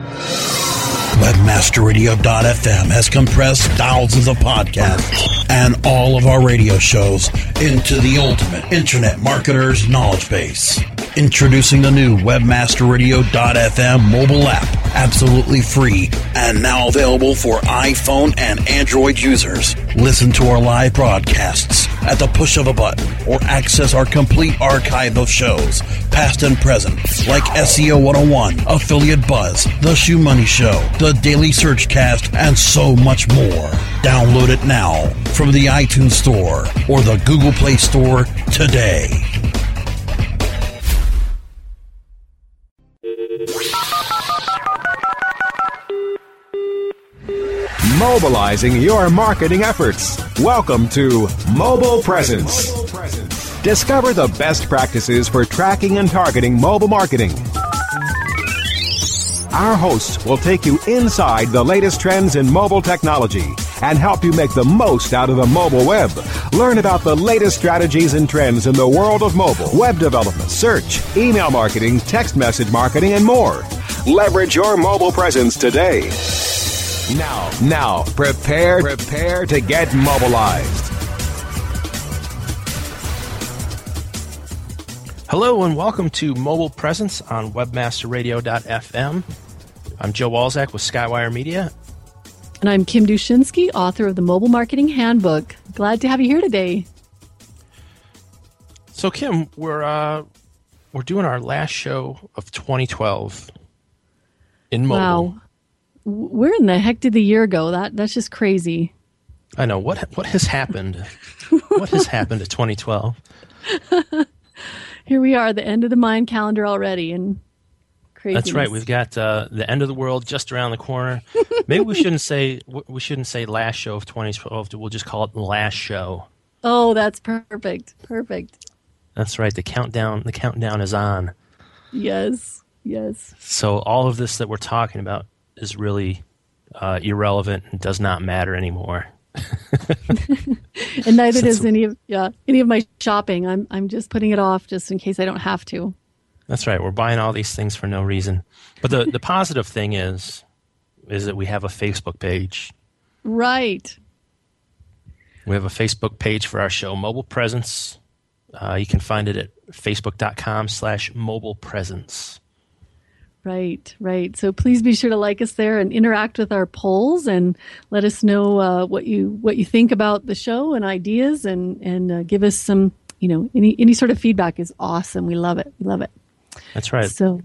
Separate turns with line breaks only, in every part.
you
Webmasterradio.fm has compressed thousands of podcasts and all of our radio shows into the ultimate internet marketer's knowledge base. Introducing the new Webmasterradio.fm mobile app, absolutely free and now available for iPhone and Android users. Listen to our live broadcasts at the push of a button or access our complete archive of shows, past and present, like SEO 101, Affiliate Buzz, The Shoe Money Show, The Daily Search Cast, and so much more. Download it now from the iTunes Store or the Google Play Store today.
Mobilizing your marketing efforts. Welcome to Mobile Presence. Discover the best practices for tracking and targeting mobile marketing. Our hosts will take you inside the latest trends in mobile technology and help you make the most out of the mobile web. Learn about the latest strategies and trends in the world of mobile, web development, search, email marketing, text message marketing, and more. Leverage your mobile presence today. Now, now, prepare, prepare to get mobilized.
Hello and welcome to Mobile Presence on WebmasterRadio.fm. I'm Joe Walzak with Skywire Media.
And I'm Kim Dushinski, author of the Mobile Marketing Handbook. Glad to have you here today.
So, Kim, we're uh, we're doing our last show of 2012 in mobile.
Wow, where in the heck did the year go? That that's just crazy.
I know what what has happened. what has happened to 2012?
Here we are, the end of the Mayan calendar already, and
That's right. We've got uh, the end of the world just around the corner. Maybe we shouldn't say we shouldn't say last show of 2012. We'll just call it the last show.
Oh, that's perfect. Perfect.
That's right. The countdown. The countdown is on.
Yes. Yes.
So all of this that we're talking about is really uh, irrelevant and does not matter anymore.
and neither does any of yeah any of my shopping. I'm I'm just putting it off just in case I don't have to.
That's right. We're buying all these things for no reason. But the the positive thing is is that we have a Facebook page.
Right.
We have a Facebook page for our show, Mobile Presence. Uh, you can find it at facebook.com slash mobile presence.
Right, right. So please be sure to like us there and interact with our polls and let us know uh, what you what you think about the show and ideas and and uh, give us some you know any any sort of feedback is awesome. We love it. We love it.
That's right.
So,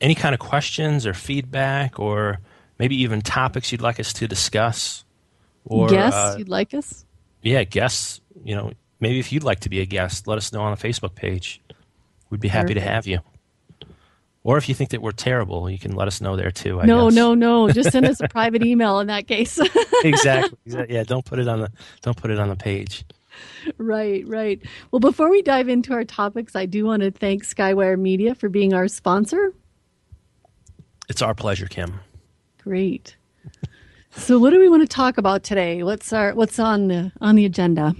any kind of questions or feedback or maybe even topics you'd like us to discuss or
guests
uh,
you'd like us?
Yeah, guests. You know, maybe if you'd like to be a guest, let us know on the Facebook page. We'd be happy
Perfect.
to have you. Or if you think that we're terrible, you can let us know there too. I
no,
guess.
no, no. Just send us a private email in that case.
exactly, exactly. Yeah, don't put it on the don't put it on the page.
Right, right. Well, before we dive into our topics, I do want to thank Skywire Media for being our sponsor.
It's our pleasure, Kim.
Great. So, what do we want to talk about today? What's our what's on the on the agenda?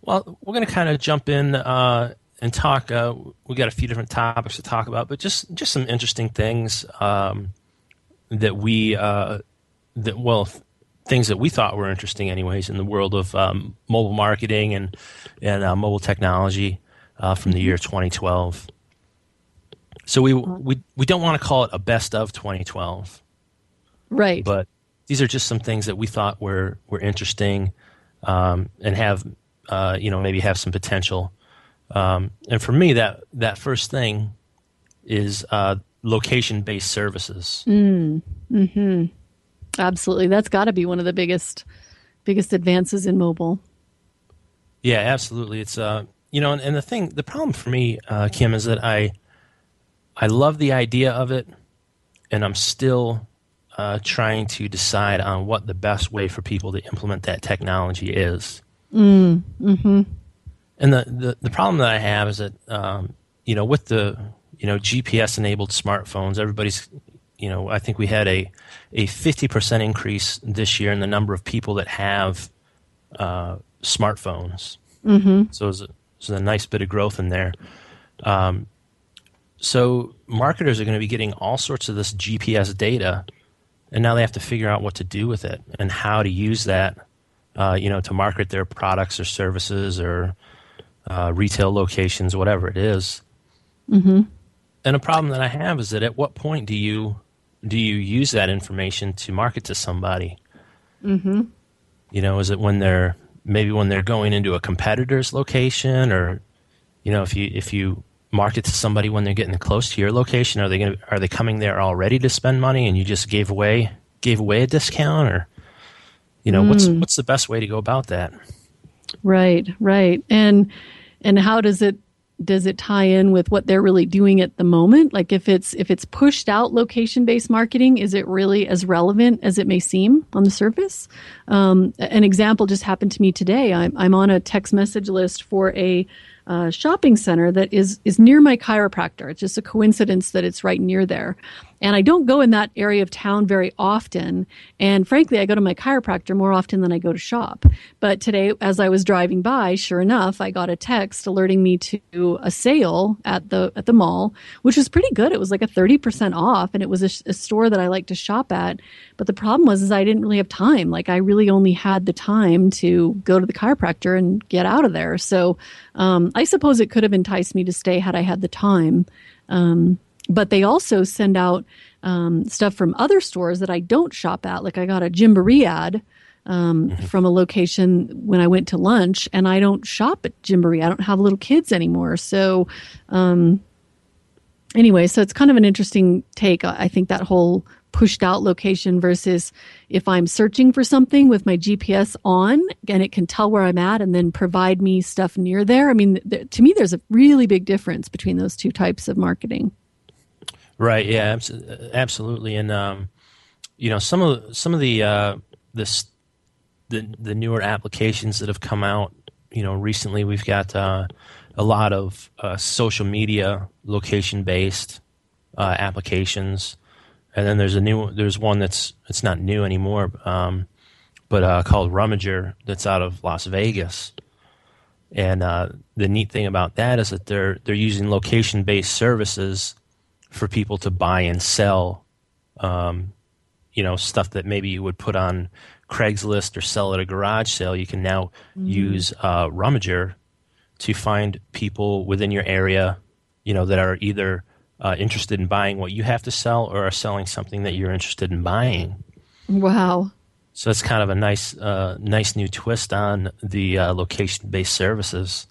Well, we're going to kind of jump in uh, and talk. Uh, we got a few different topics to talk about, but just just some interesting things. Um, that we uh, that well things that we thought were interesting anyways in the world of um, mobile marketing and and uh, mobile technology uh, from the year 2012. So we we we don't want to call it a best of 2012,
right?
But these are just some things that we thought were were interesting um, and have uh, you know maybe have some potential. Um, and for me, that that first thing is uh, location based services.
Mm. Hmm. Absolutely, that's got to be one of the biggest biggest advances in mobile.
Yeah, absolutely. It's uh, you know, and, and the thing, the problem for me, uh, Kim, is that I I love the idea of it, and I'm still uh, trying to decide on what the best way for people to implement that technology is.
Mm, hmm
And the, the, the problem that I have is that um, you know with the you know GPS enabled smartphones, everybody's you know I think we had a a 50% increase this year in the number of people that have uh, smartphones.
Mm-hmm.
So it's a, a nice bit of growth in there. Um, so marketers are going to be getting all sorts of this GPS data, and now they have to figure out what to do with it and how to use that, uh, you know, to market their products or services or uh, retail locations, whatever it is.
Mm-hmm.
And a problem that I have is that at what point do you do you use that information to market to somebody?
Mm-hmm.
You know, is it when they're maybe when they're going into a competitor's location, or you know, if you if you market to somebody when they're getting close to your location, are they going are they coming there already to spend money, and you just gave away gave away a discount, or you know, mm. what's what's the best way to go about that?
Right, right, and and how does it does it tie in with what they're really doing at the moment like if it's if it's pushed out location based marketing is it really as relevant as it may seem on the surface um, an example just happened to me today I'm, I'm on a text message list for a uh, shopping center that is is near my chiropractor. It's just a coincidence that it's right near there. And I don't go in that area of town very often. And frankly, I go to my chiropractor more often than I go to shop. But today, as I was driving by, sure enough, I got a text alerting me to a sale at the at the mall, which was pretty good. It was like a thirty percent off, and it was a, a store that I like to shop at. But the problem was, is I didn't really have time. Like I really only had the time to go to the chiropractor and get out of there. So um, I suppose it could have enticed me to stay had I had the time. Um, but they also send out um, stuff from other stores that I don't shop at. Like I got a Gymboree ad um, mm-hmm. from a location when I went to lunch, and I don't shop at Gymboree. I don't have little kids anymore. So, um, anyway, so it's kind of an interesting take. I think that whole pushed out location versus if I'm searching for something with my GPS on and it can tell where I'm at and then provide me stuff near there. I mean, th- to me, there's a really big difference between those two types of marketing.
Right. Yeah. Absolutely. And um, you know, some of some of the uh, this the the newer applications that have come out. You know, recently we've got uh, a lot of uh, social media location based uh, applications, and then there's a new there's one that's it's not new anymore, um, but uh, called Rummager that's out of Las Vegas. And uh, the neat thing about that is that they're they're using location based services for people to buy and sell, um, you know, stuff that maybe you would put on Craigslist or sell at a garage sale. You can now mm. use uh, Rummager to find people within your area, you know, that are either uh, interested in buying what you have to sell or are selling something that you're interested in buying.
Wow.
So that's kind of a nice, uh, nice new twist on the uh, location-based services.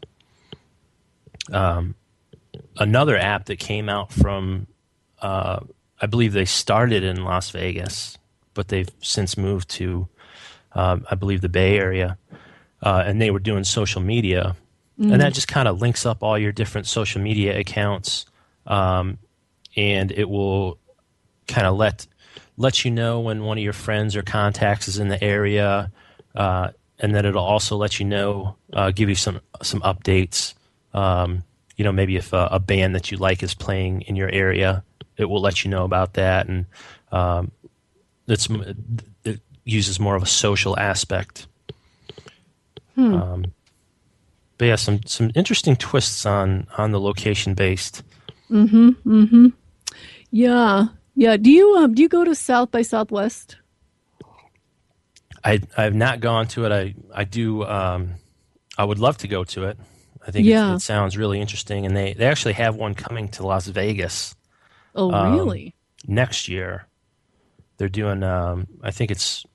Um, another app that came out from uh, I believe they started in Las Vegas, but they've since moved to, um, I believe, the Bay Area, uh, and they were doing social media, mm. and that just kind of links up all your different social media accounts, um, and it will kind of let let you know when one of your friends or contacts is in the area, uh, and then it'll also let you know, uh, give you some some updates. Um, you know, maybe if a, a band that you like is playing in your area, it will let you know about that, and um, it's it uses more of a social aspect. Hmm. Um, but yeah, some some interesting twists on on the location based.
Mm-hmm. Mm-hmm. Yeah. Yeah. Do you um do you go to South by Southwest?
I I've not gone to it. I I do. Um, I would love to go to it. I think
Yeah.
it, it sounds really interesting, and they they actually have one coming to Las Vegas
Oh,
Um,
really?
next year. They're doing. Um, I think it's.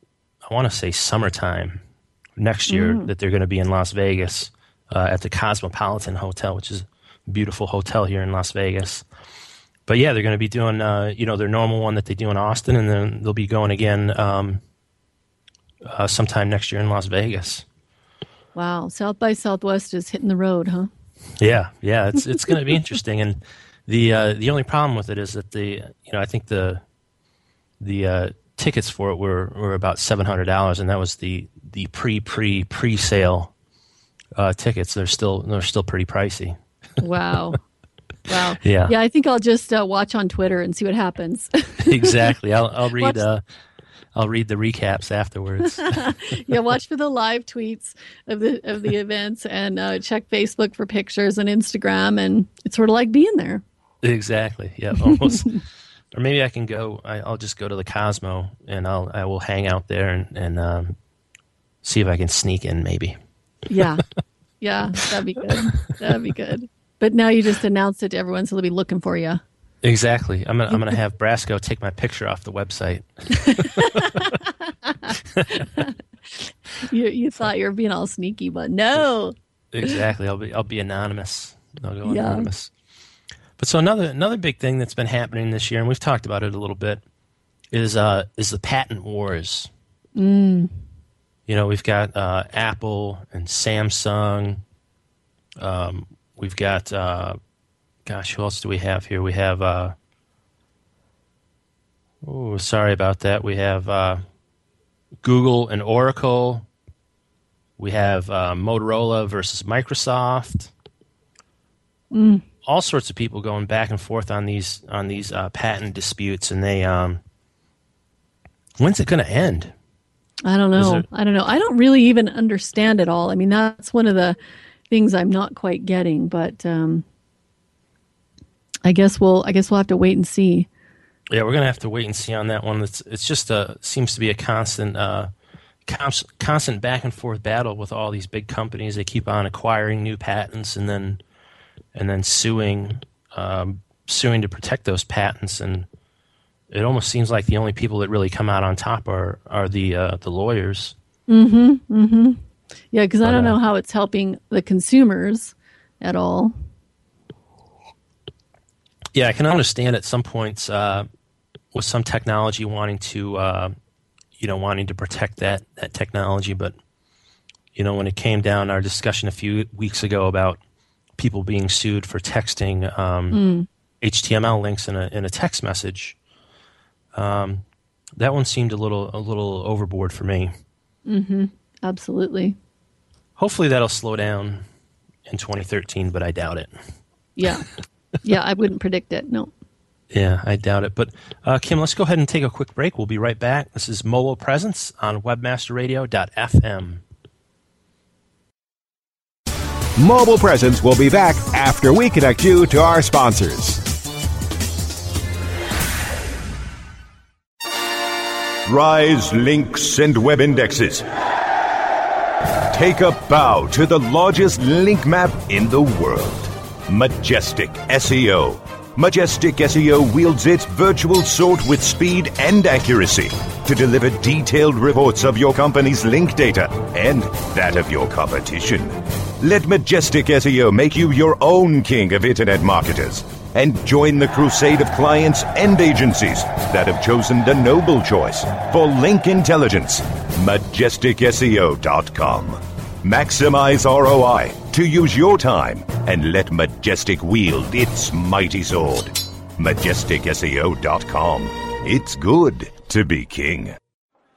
I want to say summertime next year
Mm.
that they're going to be in Las Vegas uh, at the Cosmopolitan Hotel, which is a beautiful hotel here in Las Vegas. But yeah, they're going to be doing uh, you know their normal one that they do in Austin, and then they'll be going again um, uh, sometime next year in Las Vegas.
Wow. South by Southwest is hitting the road, huh?
Yeah, yeah, it's it's going to be interesting, and the uh, the only problem with it is that the you know I think the the uh, tickets for it were were about seven hundred dollars, and that was the the pre pre pre sale uh, tickets. They're still they're still pretty pricey.
Wow. wow.
Yeah.
Yeah, I think I'll just uh, watch on Twitter and see what happens.
exactly. I'll I'll read uh, I'll read the recaps afterwards.
yeah, watch for the live tweets of the of the events and uh, check Facebook for pictures and Instagram, and it's sort of like being there.
Exactly. Yeah. Almost. or maybe I can go. I, I'll just go to the Cosmo and I'll I will hang out there and and um, see if I can sneak in. Maybe.
Yeah, yeah, that'd be good. That'd be good. But now you just announced it to everyone, so they'll be looking for you.
Exactly. I'm gonna, I'm gonna have Brasco take my picture off the website.
You you thought you were being all sneaky, but no.
Exactly. I'll be I'll be anonymous. I'll go
Yeah.
anonymous. But so another another big thing that's been happening this year, and we've talked about it a little bit, is uh is the patent wars. Mm. You know, we've got uh, Apple and Samsung. Um, we've got uh, gosh, who else do we have here? We have uh, oh, sorry about that. We have uh, Google and Oracle. We have uh, Motorola versus Microsoft. All sorts of people going back and forth on these on these uh, patent disputes, and they um, when's it going to end?
I don't know.
there-
I don't know. I don't really even understand it all. I mean, that's one of the things I'm not quite getting, but um, I guess we'll I guess we'll have to wait and see.
Yeah, we're gonna have to wait and see on that one. It's it's just a seems to be a constant uh, constant back and forth battle with all these big companies. They keep on acquiring new patents and then and then suing um, suing to protect those patents. And it almost seems like the only people that really come out on top are are the uh, the lawyers. Mm-hmm. Mm-hmm.
Yeah, because I don't
uh,
know how it's helping the consumers at all.
Yeah, I can understand at some points uh, with some technology wanting to, uh, you know, wanting to protect that that technology, but you know, when it came down our discussion a few weeks ago about people being sued for texting um, HTML links in a in a text message, um, that one seemed a little a little overboard for me.
Absolutely.
Hopefully, that'll slow down in 2013, but I doubt it.
Yeah. yeah, I wouldn't predict it. No.
Yeah, I doubt it. But uh, Kim, let's go ahead and take a quick break. We'll be right back. This is Mobile Presence on WebmasterRadio.fm.
Mobile Presence will be back after we connect you to our sponsors. Rise links and web indexes. Take a bow to the largest link map in the world. Majestic SEO. Majestic SEO wields its virtual sword with speed and accuracy to deliver detailed reports of your company's link data and that of your competition. Let Majestic SEO make you your own king of internet marketers and join the crusade of clients and agencies that have chosen the noble choice for link intelligence. MajesticSEO.com. Maximize ROI to use your time and let Majestic wield its mighty sword. MajesticSEO.com. It's good to be king.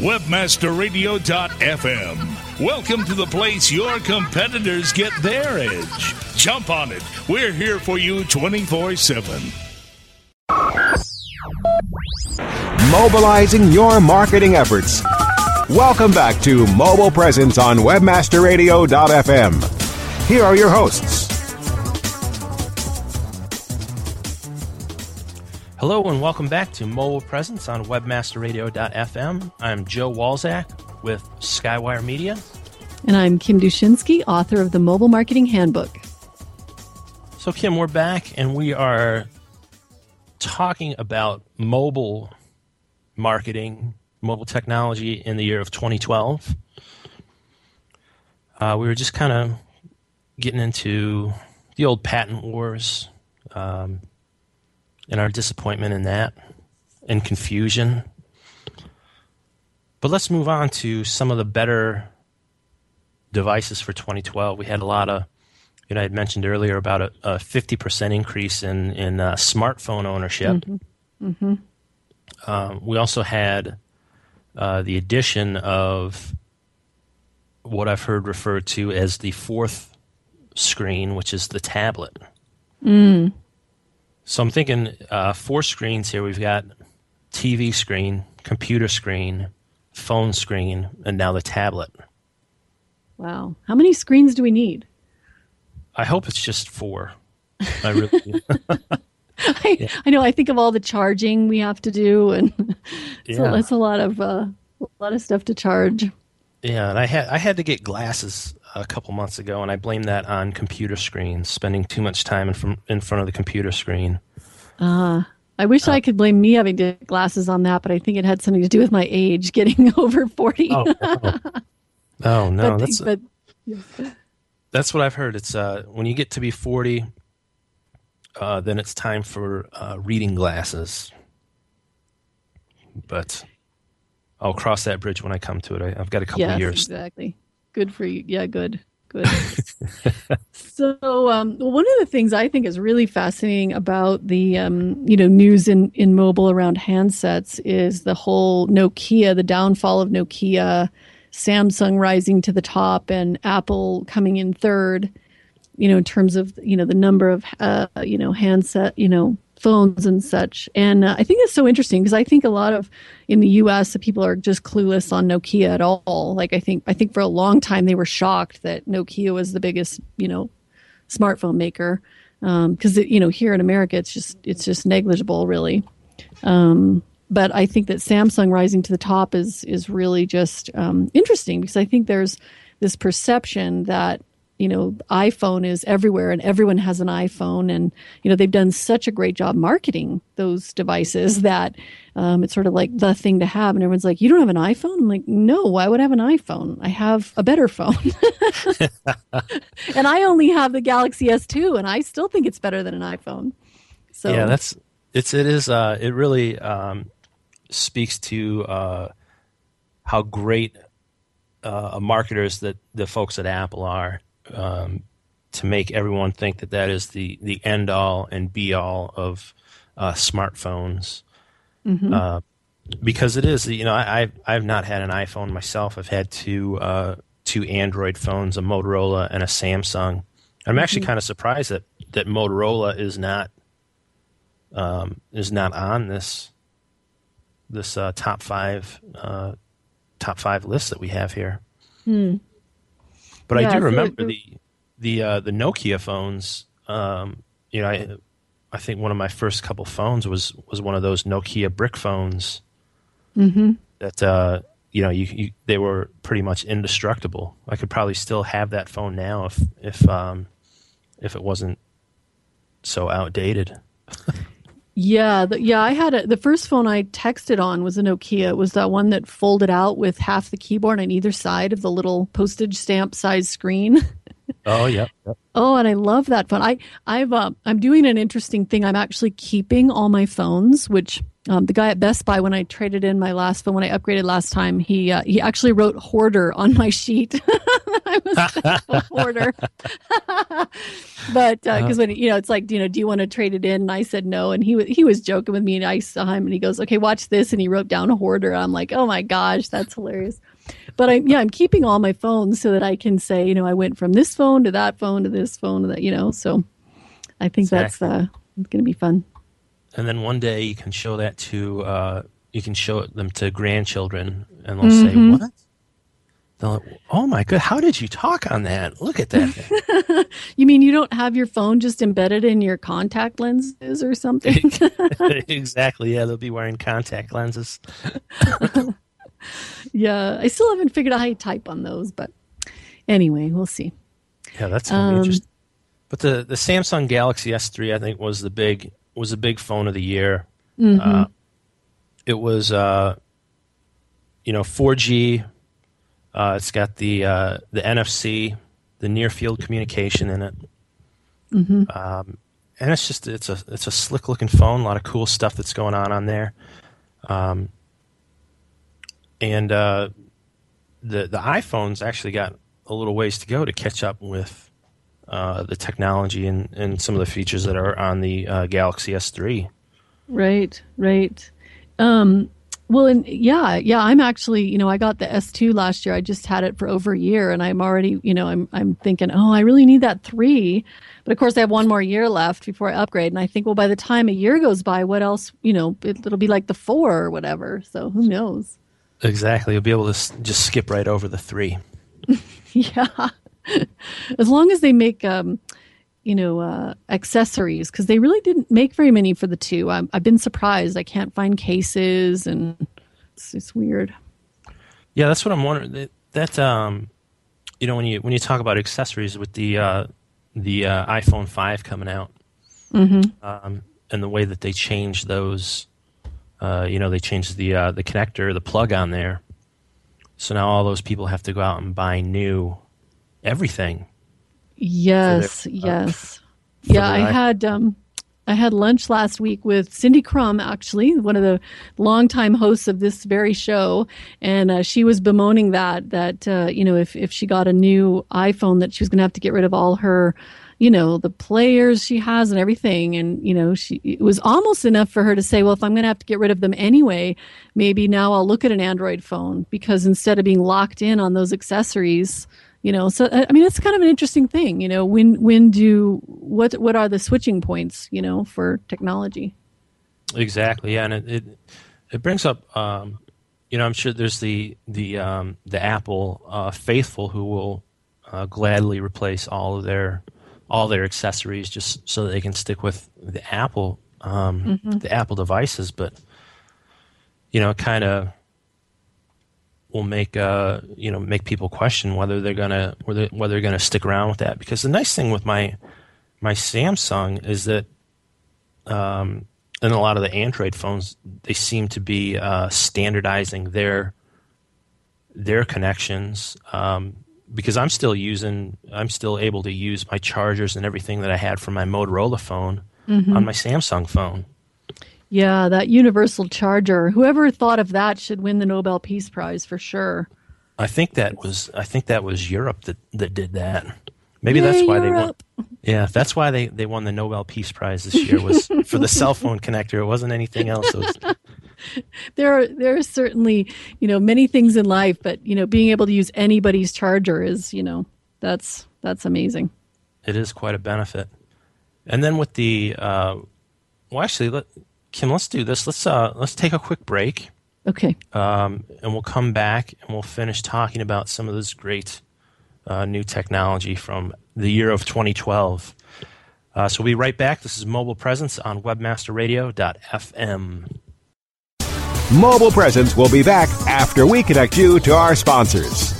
Webmasterradio.fm. Welcome to the place your competitors get their edge. Jump on it. We're here for you 24 7.
Mobilizing your marketing efforts. Welcome back to Mobile Presence on WebmasterRadio.fm. Here are your hosts.
Hello and welcome back to Mobile Presence on WebmasterRadio.fm. I'm Joe Walzak with Skywire Media.
And I'm Kim Dushinski, author of the Mobile Marketing Handbook.
So, Kim, we're back and we are talking about mobile marketing, mobile technology in the year of 2012. Uh, we were just kind of getting into the old patent wars um, and our disappointment in that and confusion. But let's move on to some of the better devices for 2012. We had a lot of, you know, I had mentioned earlier about a, a 50% increase in, in uh, smartphone ownership.
Mm-hmm. Mm-hmm.
Um, we also had uh, the addition of what I've heard referred to as the fourth screen, which is the tablet.
Mm.
So I'm thinking uh, four screens here. We've got TV screen, computer screen, phone screen, and now the tablet.
Wow. How many screens do we need?
I hope it's just four. I really
I, yeah. I know. I think of all the charging we have to do, and so yeah. that's a lot of uh, a lot of stuff to charge.
Yeah, and I had I had to get glasses a couple months ago, and I blame that on computer screens, spending too much time in, from, in front of the computer screen.
Uh, I wish uh, I could blame me having glasses on that, but I think it had something to do with my age, getting over forty.
oh, oh. oh no,
but,
that's
but,
that's what I've heard. It's uh, when you get to be forty, uh, then it's time for uh, reading glasses. But I'll cross that bridge when I come to it. I, have got a couple
yes,
years.
Exactly. Good for you. Yeah, good. Good. so, um, one of the things I think is really fascinating about the, um, you know, news in, in mobile around handsets is the whole Nokia, the downfall of Nokia, Samsung rising to the top, and Apple coming in third you know, in terms of, you know, the number of, uh, you know, handset, you know, phones and such. And uh, I think it's so interesting because I think a lot of in the U.S. The people are just clueless on Nokia at all. Like I think I think for a long time they were shocked that Nokia was the biggest you know smartphone maker because um, you know here in America it's just it's just negligible really. Um, but I think that Samsung rising to the top is is really just um, interesting because I think there's this perception that you know iphone is everywhere and everyone has an iphone and you know they've done such a great job marketing those devices that um, it's sort of like the thing to have. And everyone's like you don't have an iphone? I'm like no why would i have an iphone? I have a better phone. And i only have the galaxy s2 and i still think it's better than an iphone. So
yeah that's it's it is uh it really um speaks to uh how great uh, marketers that the folks at apple are um, to make everyone think that that is the the end all and be all of uh, smartphones.
Mm-hmm.
Uh, because it is, you know, I, I've I've not had an iPhone myself. I've had two uh, two Android phones, a Motorola and a Samsung. I'm actually mm-hmm. kind of surprised that that Motorola is not um, is not on this this uh, top five uh, top five list that we have here.
Hmm.
But yeah, I do remember the the uh, the Nokia phones. Um, you know, I, I think one of my first couple phones was was one of those Nokia brick phones
Mm-hmm.
that uh, you know you, you they were pretty much indestructible. I could probably still have that phone now if if um, if it wasn't so outdated.
Yeah, the, yeah. I had a, the first phone I texted on was a Nokia. It was that one that folded out with half the keyboard on either side of the little postage stamp size screen.
Oh yeah. Yep.
Oh, and I love that phone. I I've uh, I'm doing an interesting thing. I'm actually keeping all my phones, which um, the guy at Best Buy when I traded in my last phone when I upgraded last time, he uh, he actually wrote hoarder on my sheet. I was a hoarder. but because when you know it's like you know do you want to trade it in? And i said no. And he was he was joking with me and i saw him and he goes okay watch this. And he wrote down hoarder. I'm like oh my gosh that's hilarious. But i'm yeah i'm keeping all my phones so that i can say you know i went from this phone to that phone to this phone to that you know so i think that's uh going to be fun
And then one day you can show that to uh, you can show them to grandchildren, and they'll
Mhm.
say, "What?" They'll, like, "Oh my god, how did you talk on that? Look at that."
you mean you don't have your phone just embedded in your contact lenses or something
exactly. Yeah, they'll be wearing contact lenses.
yeah i still haven't figured out how you type on those but anyway we'll see
Yeah, that's
Um,
interesting. But the the Samsung Galaxy S3, I think, was the big was a big phone of the year.
Mhm.
Uh, it was, uh, you know, 4G. Uh, it's got the uh, the NFC, the near field communication in it,
hmm
um, and it's just it's a it's a slick looking phone. A lot of cool stuff that's going on on there. Um, and uh, the the iPhones actually got a little ways to go to catch up with uh, the technology and, and some of the features that are on the uh, Galaxy S3.
Right, right. Um, well, and yeah, yeah. I'm actually, you know, I got the S2 last year. I just had it for over a year, and I'm already, you know, I'm I'm thinking, oh, I really need that three. But of course, I have one more year left before I upgrade, and I think, well, by the time a year goes by, what else? You know, it, it'll be like the four or whatever. So who knows?
Exactly, you'll be able to just skip right over the three.
yeah, as long as they make, um, you know, uh, accessories because they really didn't make very many for the two. I'm, I've been surprised. I can't find cases, and it's, it's weird.
Yeah, that's what I'm wondering. That, that um, you know, when you when you talk about accessories with the uh, the uh, iPhone five coming out,
Mhm.
um, and the way that they changed those, uh, you know, they changed the uh, the connector, the plug on there. So now all those people have to go out and buy new everything.
Yes,
their- uh,
yes.
for
Yeah, I had um I had lunch last week with Cindy Krum, actually, one of the longtime hosts of this very show, and uh, she was bemoaning that that uh, you know if if she got a new iPhone, that she was going to have to get rid of all her, you know, the players she has and everything, and you know, she it was almost enough for her to say, well, if I'm going to have to get rid of them anyway, maybe now I'll look at an Android phone because instead of being locked in on those accessories you know so i I mean it's kind of an interesting thing you know when when do what what are the switching points you know for technology
Exactly, yeah, and it it, it brings up, um, you know, I'm sure there's the the um, the Apple uh, faithful who will uh, gladly replace all of their all their accessories just so they can stick with the Apple um,
Mhm.
the Apple devices, but you know, kind of will make uh you know make people question whether they're gonna whether whether they're gonna stick around with that because the nice thing with my my Samsung is that um, and a lot of the Android phones they seem to be uh, standardizing their their connections um, because I'm still using I'm still able to use my chargers and everything that I had from my Motorola phone
Mhm.
on my Samsung phone.
Yeah that universal charger whoever thought of that should win the nobel peace prize for sure
I think that was I think that was Europe that, that did that. Maybe
Yay,
that's why they won. Yeah, that's why they, they won the Nobel Peace Prize this year was for the cell phone connector. It wasn't anything else. Was,
there are there are certainly you know many things in life but you know being able to use anybody's charger is you know that's that's amazing
it is quite a benefit. And then with the uh, well, actually, let, Kim, let's do this. Let's uh, let's take a quick break,
okay
um, and we'll come back and we'll finish talking about some of this great uh, new technology from the year of 2012. Uh, so we'll be right back. This is Mobile Presence on webmasterradio.fm.
Mobile Presence will be back after we connect you to our sponsors.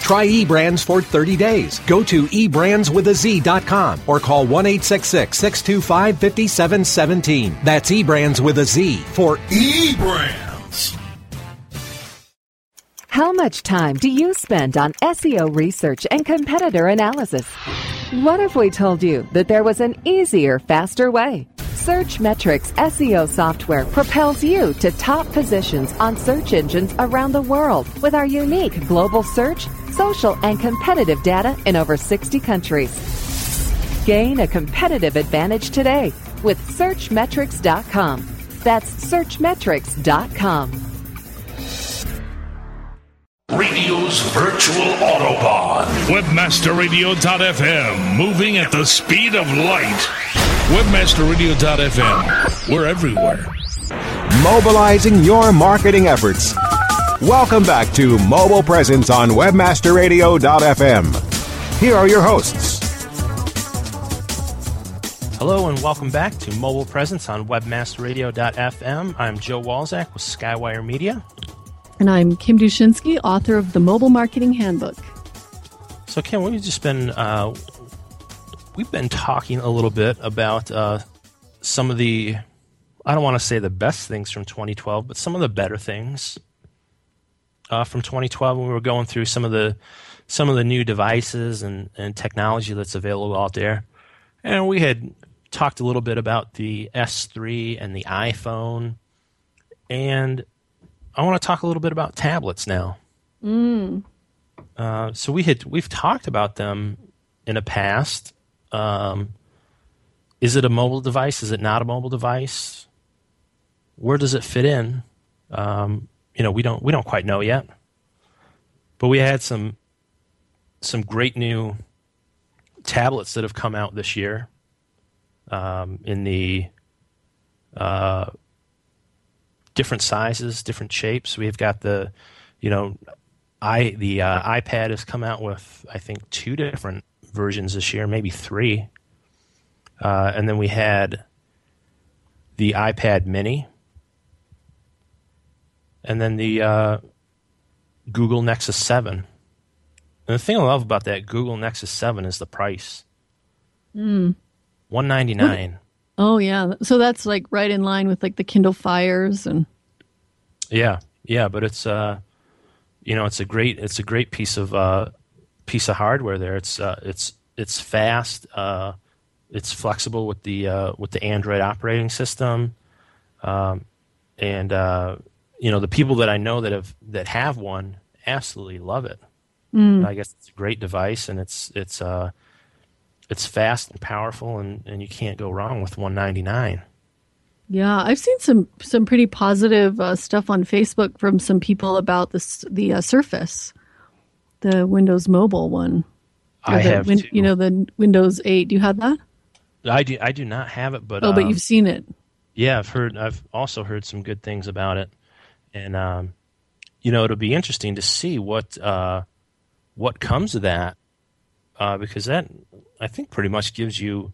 Try eBrands for 30 days. Go to eBrandsWithAZ.com or call 1 625 5717. That's eBrands with a Z for
eBrands.
How much time do you spend on SEO research and competitor analysis? What if we told you that there was an easier, faster way? Searchmetrics SEO software propels you to top positions on search engines around the world with our unique global search, social, and competitive data in over 60 countries. Gain a competitive advantage today with Searchmetrics.com. That's Searchmetrics.com.
Radio's virtual Autobahn. Webmasterradio.fm. Moving at the speed of light. Webmasterradio.fm. We're everywhere.
mobilizing your marketing efforts. Welcome back to Mobile Presence on WebmasterRadio.fm. Here are your hosts.
Hello and welcome back to Mobile Presence on WebmasterRadio.fm. I'm Joe Walzak with Skywire Media.
And I'm Kim Dushinski, author of the Mobile Marketing Handbook.
So, Kim, we've you just been uh, we've been talking a little bit about uh, some of the I don't want to say the best things from 2012, but some of the better things uh, from 2012 when we were going through some of the some of the new devices and, and technology that's available out there. And we had talked a little bit about the S3 and the iPhone. And I want to talk a little bit about tablets now.
Mm.
Uh, so we had we've talked about them in the past. Um, is it a mobile device? Is it not a mobile device? Where does it fit in? Um, you know, we don't we don't quite know yet. But we had some some great new tablets that have come out this year um, in the uh, different sizes, different shapes. We've got the, you know, i the uh, iPad has come out with I think two different versions this year, maybe three. Uh, and then we had the iPad Mini, and then the uh, Google Nexus Seven. And the thing I love about that Google Nexus Seven is the price.
Mm.
One ninety nine.
Oh yeah, so that's like right in line with like the Kindle Fires and.
Yeah, yeah, but it's uh, you know, it's a great it's a great piece of uh, piece of hardware there. It's uh, it's it's fast. Uh, it's flexible with the uh, with the Android operating system, um, and uh, you know the people that I know that have that have one absolutely love it.
Mm.
I guess it's a great device, and it's it's uh, it's fast and powerful, and, and you can't go wrong with 199.
Yeah, I've seen some some pretty positive uh, stuff on Facebook from some people about this the uh, Surface, the Windows Mobile one.
I
the
have
win-. You know the Windows 8. Do you have that?
I do I do not have it, but
oh, but
um,
you've seen it.
Yeah, I've heard. I've also heard some good things about it, and um, you know, it'll be interesting to see what uh, what comes of that uh, because that I think pretty much gives you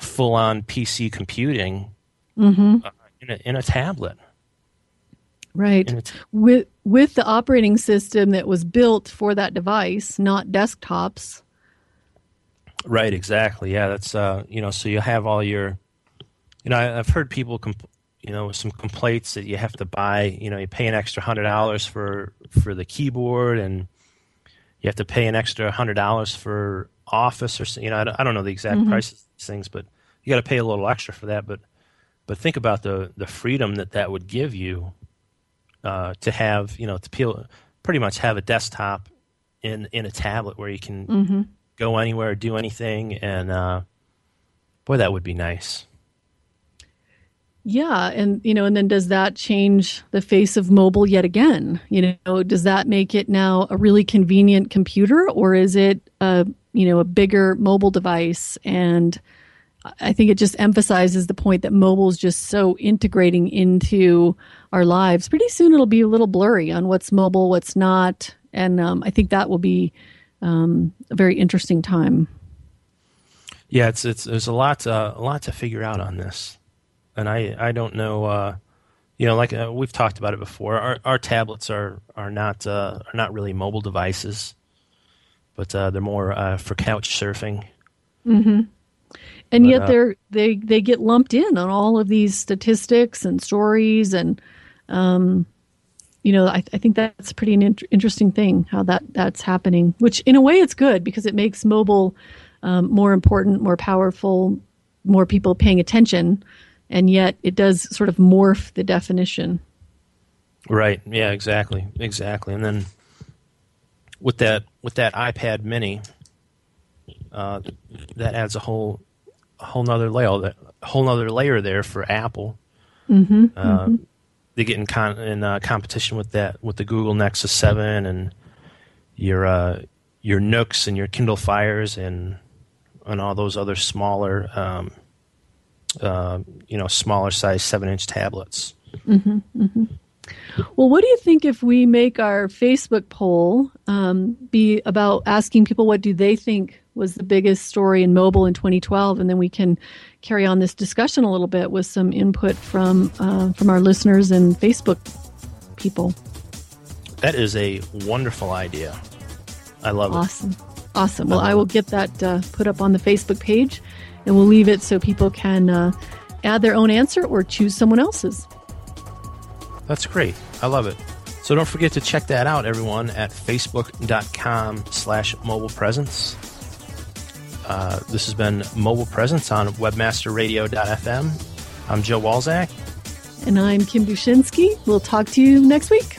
full on PC computing
Mm-hmm.
uh, in, a, in a tablet.
Right. With with the operating system that was built for that device, not desktops.
Right, exactly. Yeah, that's uh, you know, so you have all your, you know, I, I've heard people, compl- you know, some complaints that you have to buy, you know, you pay an extra hundred dollars for for the keyboard, and you have to pay an extra hundred dollars for Office, or you know, I don't, I don't know the exact
Mhm.
prices of these things, but you got to pay a little extra for that. But but think about the the freedom that that would give you uh, to have, you know, to peel, pretty much have a desktop in in a tablet where you can
Mhm.
go anywhere, do anything, and uh, boy, that would be nice.
Yeah, and you know, and then does that change the face of mobile yet again? You know, does that make it now a really convenient computer, or is it a you know a bigger mobile device? And I think it just emphasizes the point that mobile is just so integrating into our lives. Pretty soon, it'll be a little blurry on what's mobile, what's not, and um, I think that will be um, a very interesting time.
Yeah, it's it's there's a lot uh, a lot to figure out on this, and I I don't know. Uh, you know, like uh, we've talked about it before. Our our tablets are are not uh, are not really mobile devices, but uh, they're more uh, for couch surfing.
hmm And
But,
yet
uh,
they're they they get lumped in on all of these statistics and stories and um, you know I, I think that's a pretty an int- interesting thing how that that's happening. Which in a way it's good because it makes mobile um, more important, more powerful, more people paying attention, and yet it does sort of morph the definition.
Right. Yeah. Exactly. Exactly. And then with that with that iPad Mini, uh, that adds a whole a whole nother layer a whole nother layer there for Apple.
Mm-hmm.
Uh, They get in con- in uh, competition with that with the Google Nexus Seven and your uh, your Nooks and your Kindle Fires and and all those other smaller um, uh, you know smaller size seven inch tablets.
hmm hmm Well, what do you think if we make our Facebook poll um, be about asking people what do they think was the biggest story in mobile in 2012, and then we can carry on this discussion a little bit with some input from uh, from our listeners and Facebook people.
That is a wonderful idea. I love it.
Awesome, awesome. Well, I will get that uh, put up on the Facebook page, and we'll leave it so people can uh, add their own answer or choose someone else's.
That's great. I love it. So don't forget to check that out, everyone, at facebook.com slash mobile presence. Uh, this has been Mobile Presence on webmasterradio.fm. I'm Joe Walzak.
And I'm Kim Dushinski. We'll talk to you next week.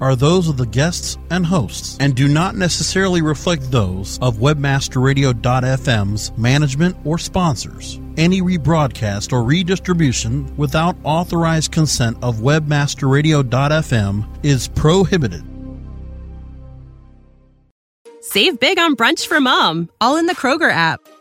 are those of the guests and hosts and do not necessarily reflect those of webmasterradio.fm's management or sponsors. Any rebroadcast or redistribution without authorized consent of webmasterradio.fm is prohibited.
Save big on brunch for mom, all in the Kroger app.